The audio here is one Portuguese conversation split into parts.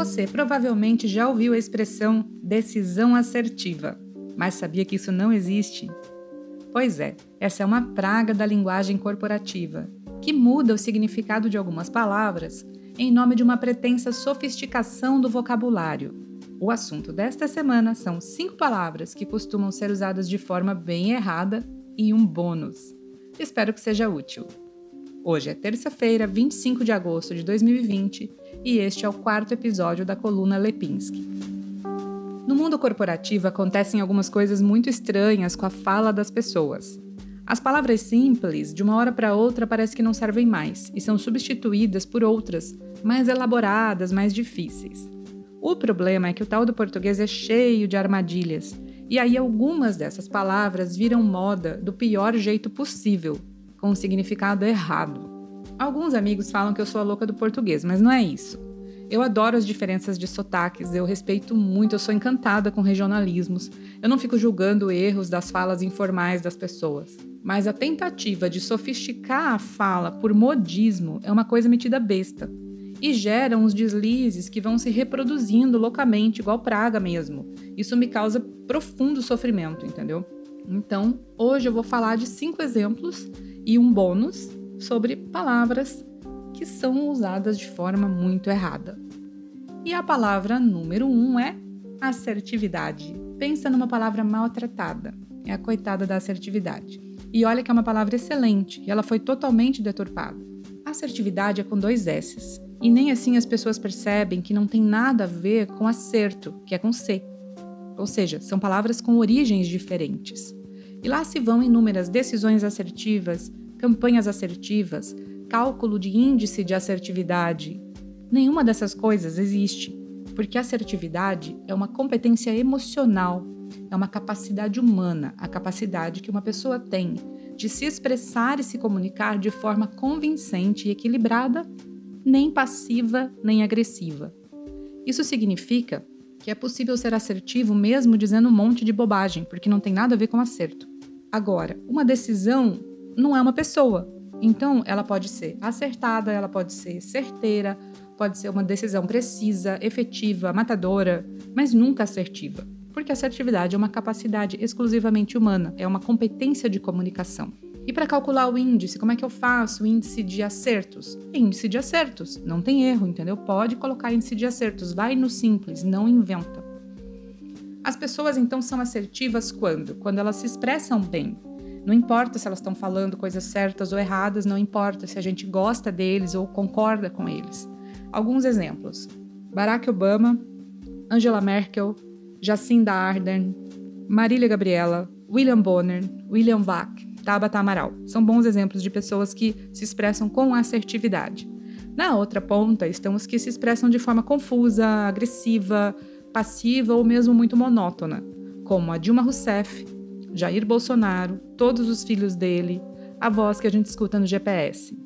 Você provavelmente já ouviu a expressão decisão assertiva, mas sabia que isso não existe? Pois é, essa é uma praga da linguagem corporativa, que muda o significado de algumas palavras em nome de uma pretensa sofisticação do vocabulário. O assunto desta semana são cinco palavras que costumam ser usadas de forma bem errada e um bônus. Espero que seja útil. Hoje é terça-feira, 25 de agosto de 2020 e este é o quarto episódio da coluna Lepinski. No mundo corporativo acontecem algumas coisas muito estranhas com a fala das pessoas. As palavras simples, de uma hora para outra, parece que não servem mais e são substituídas por outras, mais elaboradas, mais difíceis. O problema é que o tal do português é cheio de armadilhas, e aí algumas dessas palavras viram moda do pior jeito possível, com um significado errado. Alguns amigos falam que eu sou a louca do português, mas não é isso. Eu adoro as diferenças de sotaques, eu respeito muito, eu sou encantada com regionalismos. Eu não fico julgando erros das falas informais das pessoas. Mas a tentativa de sofisticar a fala por modismo é uma coisa metida besta. E gera uns deslizes que vão se reproduzindo loucamente, igual praga mesmo. Isso me causa profundo sofrimento, entendeu? Então, hoje eu vou falar de cinco exemplos e um bônus sobre palavras que são usadas de forma muito errada. E a palavra número um é assertividade. Pensa numa palavra maltratada. É a coitada da assertividade. E olha que é uma palavra excelente e ela foi totalmente deturpada. Assertividade é com dois S's. E nem assim as pessoas percebem que não tem nada a ver com acerto, que é com C. Ou seja, são palavras com origens diferentes. E lá se vão inúmeras decisões assertivas, campanhas assertivas, cálculo de índice de assertividade. Nenhuma dessas coisas existe, porque assertividade é uma competência emocional, é uma capacidade humana, a capacidade que uma pessoa tem de se expressar e se comunicar de forma convincente e equilibrada, nem passiva nem agressiva. Isso significa que é possível ser assertivo mesmo dizendo um monte de bobagem, porque não tem nada a ver com acerto. Agora, uma decisão não é uma pessoa. Então, ela pode ser acertada, ela pode ser certeira, pode ser uma decisão precisa, efetiva, matadora, mas nunca assertiva. Porque assertividade é uma capacidade exclusivamente humana, é uma competência de comunicação. E para calcular o índice, como é que eu faço o índice de acertos? Índice de acertos, não tem erro, entendeu? Pode colocar índice de acertos, vai no simples, não inventa. As pessoas então são assertivas quando? Quando elas se expressam bem. Não importa se elas estão falando coisas certas ou erradas, não importa se a gente gosta deles ou concorda com eles. Alguns exemplos: Barack Obama, Angela Merkel, Jacinda Ardern, Marília Gabriela, William Bonner, William Vac, Tabata Amaral. São bons exemplos de pessoas que se expressam com assertividade. Na outra ponta estão os que se expressam de forma confusa, agressiva, passiva ou mesmo muito monótona, como a Dilma Rousseff, Jair Bolsonaro, todos os filhos dele, a voz que a gente escuta no GPS.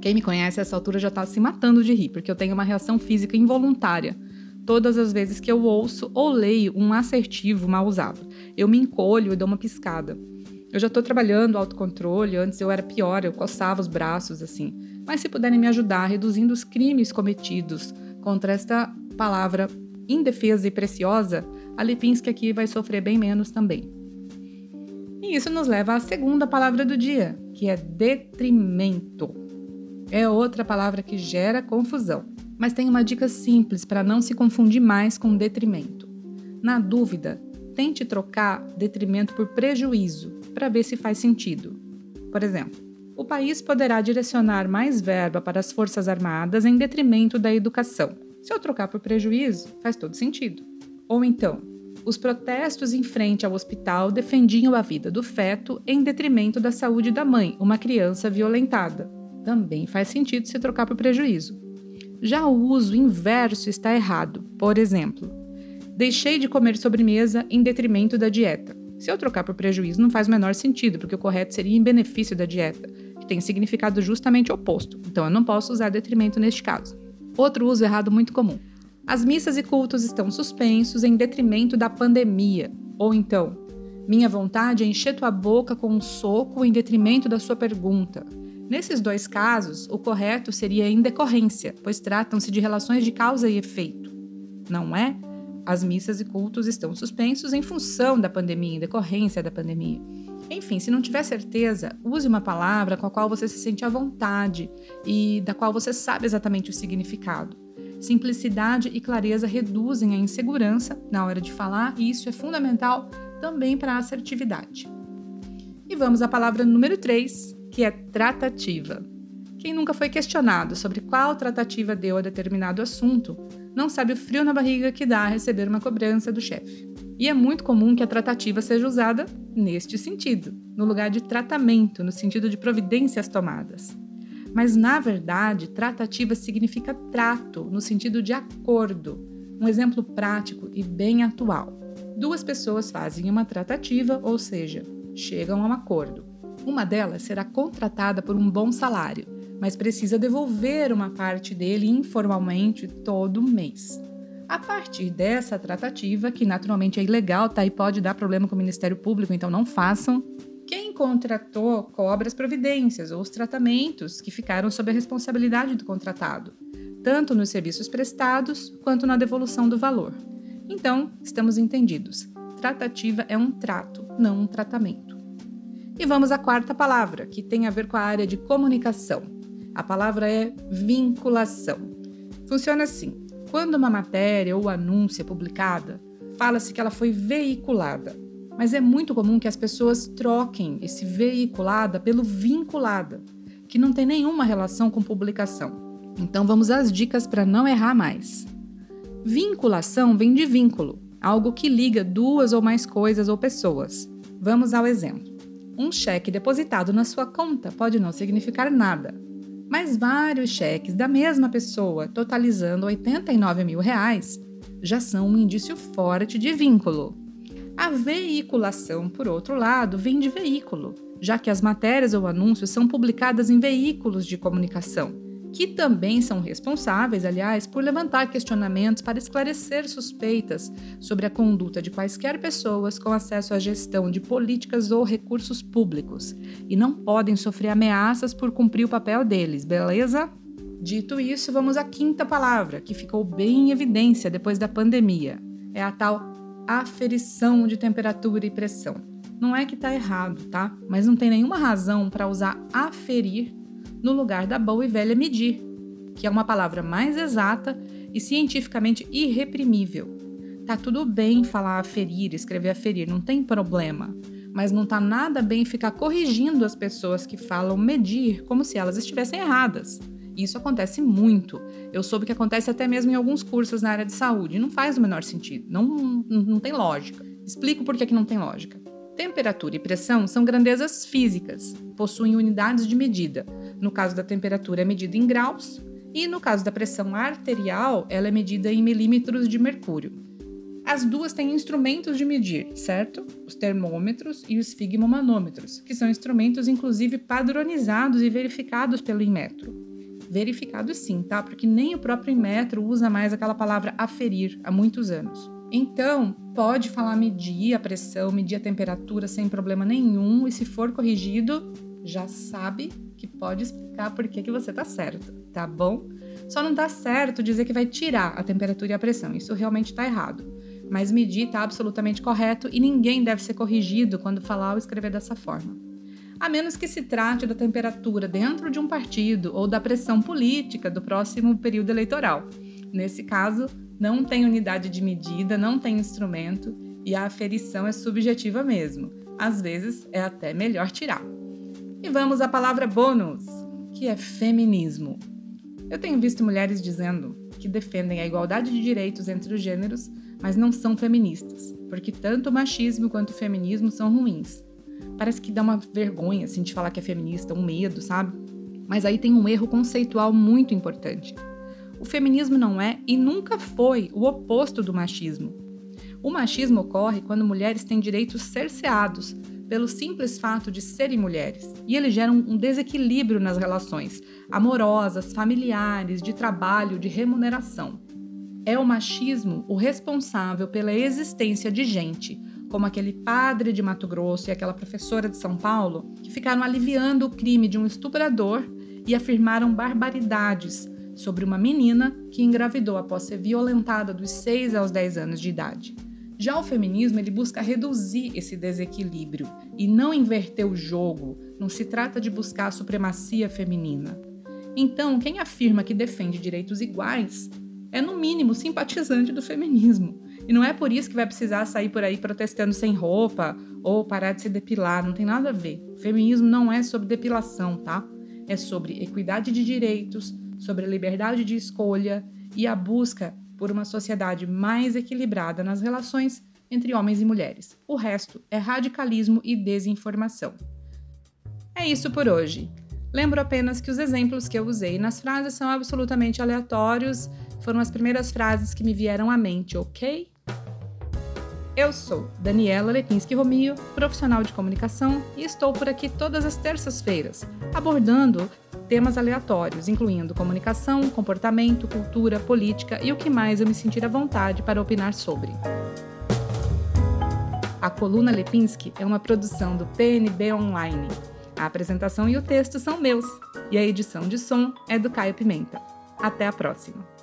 Quem me conhece a essa altura já está se matando de rir, porque eu tenho uma reação física involuntária todas as vezes que eu ouço ou leio um assertivo mal usado. Eu me encolho e dou uma piscada. Eu já estou trabalhando autocontrole, antes eu era pior, eu coçava os braços assim. Mas se puderem me ajudar reduzindo os crimes cometidos contra esta palavra indefesa e preciosa, a Lipinski aqui vai sofrer bem menos também. E isso nos leva à segunda palavra do dia, que é detrimento. É outra palavra que gera confusão, mas tem uma dica simples para não se confundir mais com detrimento. Na dúvida, tente trocar detrimento por prejuízo para ver se faz sentido. Por exemplo, o país poderá direcionar mais verba para as Forças Armadas em detrimento da educação. Se eu trocar por prejuízo, faz todo sentido. Ou então, os protestos em frente ao hospital defendiam a vida do feto em detrimento da saúde da mãe, uma criança violentada. Também faz sentido se trocar por prejuízo. Já o uso inverso está errado. Por exemplo, deixei de comer sobremesa em detrimento da dieta. Se eu trocar por prejuízo, não faz o menor sentido, porque o correto seria em benefício da dieta, que tem significado justamente oposto. Então eu não posso usar detrimento neste caso. Outro uso errado muito comum. As missas e cultos estão suspensos em detrimento da pandemia. Ou então, minha vontade é encher tua boca com um soco em detrimento da sua pergunta. Nesses dois casos, o correto seria em decorrência, pois tratam-se de relações de causa e efeito. não é? As missas e cultos estão suspensos em função da pandemia, em decorrência da pandemia. Enfim, se não tiver certeza, use uma palavra com a qual você se sente à vontade e da qual você sabe exatamente o significado. Simplicidade e clareza reduzem a insegurança na hora de falar e isso é fundamental também para a assertividade. E vamos à palavra número 3, que é tratativa. Quem nunca foi questionado sobre qual tratativa deu a determinado assunto, não sabe o frio na barriga que dá a receber uma cobrança do chefe. E é muito comum que a tratativa seja usada neste sentido, no lugar de tratamento, no sentido de providências tomadas. Mas, na verdade, tratativa significa trato, no sentido de acordo. Um exemplo prático e bem atual. Duas pessoas fazem uma tratativa, ou seja, chegam a um acordo. Uma delas será contratada por um bom salário, mas precisa devolver uma parte dele informalmente todo mês. A partir dessa tratativa, que naturalmente é ilegal, tá? E pode dar problema com o Ministério Público, então não façam. Contratou cobra as providências ou os tratamentos que ficaram sob a responsabilidade do contratado, tanto nos serviços prestados quanto na devolução do valor. Então, estamos entendidos. Tratativa é um trato, não um tratamento. E vamos à quarta palavra, que tem a ver com a área de comunicação. A palavra é vinculação. Funciona assim: quando uma matéria ou anúncio é publicada, fala-se que ela foi veiculada. Mas é muito comum que as pessoas troquem esse veiculada pelo vinculada, que não tem nenhuma relação com publicação. Então vamos às dicas para não errar mais. Vinculação vem de vínculo, algo que liga duas ou mais coisas ou pessoas. Vamos ao exemplo. Um cheque depositado na sua conta pode não significar nada, mas vários cheques da mesma pessoa, totalizando 89 mil reais, já são um indício forte de vínculo. A veiculação, por outro lado, vem de veículo, já que as matérias ou anúncios são publicadas em veículos de comunicação que também são responsáveis, aliás, por levantar questionamentos para esclarecer suspeitas sobre a conduta de quaisquer pessoas com acesso à gestão de políticas ou recursos públicos e não podem sofrer ameaças por cumprir o papel deles, beleza? Dito isso, vamos à quinta palavra, que ficou bem em evidência depois da pandemia. É a tal aferição de temperatura e pressão. Não é que está errado, tá? Mas não tem nenhuma razão para usar aferir no lugar da boa e velha medir, que é uma palavra mais exata e cientificamente irreprimível. Tá tudo bem falar aferir, escrever aferir, não tem problema, mas não tá nada bem ficar corrigindo as pessoas que falam medir como se elas estivessem erradas. Isso acontece muito. Eu soube que acontece até mesmo em alguns cursos na área de saúde. Não faz o menor sentido. Não, não, não tem lógica. Explico por que, que não tem lógica. Temperatura e pressão são grandezas físicas, possuem unidades de medida. No caso da temperatura, é medida em graus, e no caso da pressão arterial, ela é medida em milímetros de mercúrio. As duas têm instrumentos de medir, certo? Os termômetros e os esfigmomanômetros, que são instrumentos inclusive padronizados e verificados pelo Inmetro. Verificados sim, tá? Porque nem o próprio Inmetro usa mais aquela palavra aferir há muitos anos. Então, pode falar medir a pressão, medir a temperatura sem problema nenhum, e se for corrigido, já sabe que pode explicar por que, que você tá certo, tá bom? Só não tá certo dizer que vai tirar a temperatura e a pressão, isso realmente tá errado. Mas medir tá absolutamente correto e ninguém deve ser corrigido quando falar ou escrever dessa forma. A menos que se trate da temperatura dentro de um partido ou da pressão política do próximo período eleitoral. Nesse caso, não tem unidade de medida, não tem instrumento e a aferição é subjetiva mesmo. Às vezes é até melhor tirar. E vamos à palavra bônus, que é feminismo. Eu tenho visto mulheres dizendo que defendem a igualdade de direitos entre os gêneros, mas não são feministas, porque tanto o machismo quanto o feminismo são ruins. Parece que dá uma vergonha assim de falar que é feminista, um medo, sabe? Mas aí tem um erro conceitual muito importante. O feminismo não é e nunca foi o oposto do machismo. O machismo ocorre quando mulheres têm direitos cerceados pelo simples fato de serem mulheres, e ele gera um desequilíbrio nas relações amorosas, familiares, de trabalho, de remuneração. É o machismo o responsável pela existência de gente, como aquele padre de Mato Grosso e aquela professora de São Paulo, que ficaram aliviando o crime de um estuprador e afirmaram barbaridades sobre uma menina que engravidou após ser violentada dos 6 aos 10 anos de idade. Já o feminismo ele busca reduzir esse desequilíbrio e não inverter o jogo. Não se trata de buscar a supremacia feminina. Então, quem afirma que defende direitos iguais é, no mínimo, simpatizante do feminismo. E não é por isso que vai precisar sair por aí protestando sem roupa ou parar de se depilar, não tem nada a ver. O feminismo não é sobre depilação, tá? É sobre equidade de direitos, sobre a liberdade de escolha e a busca por uma sociedade mais equilibrada nas relações entre homens e mulheres. O resto é radicalismo e desinformação. É isso por hoje. Lembro apenas que os exemplos que eu usei nas frases são absolutamente aleatórios foram as primeiras frases que me vieram à mente, ok? Eu sou Daniela Lepinski Romio, profissional de comunicação, e estou por aqui todas as terças-feiras, abordando temas aleatórios, incluindo comunicação, comportamento, cultura, política e o que mais eu me sentir à vontade para opinar sobre. A coluna Lepinski é uma produção do PNB Online. A apresentação e o texto são meus, e a edição de som é do Caio Pimenta. Até a próxima!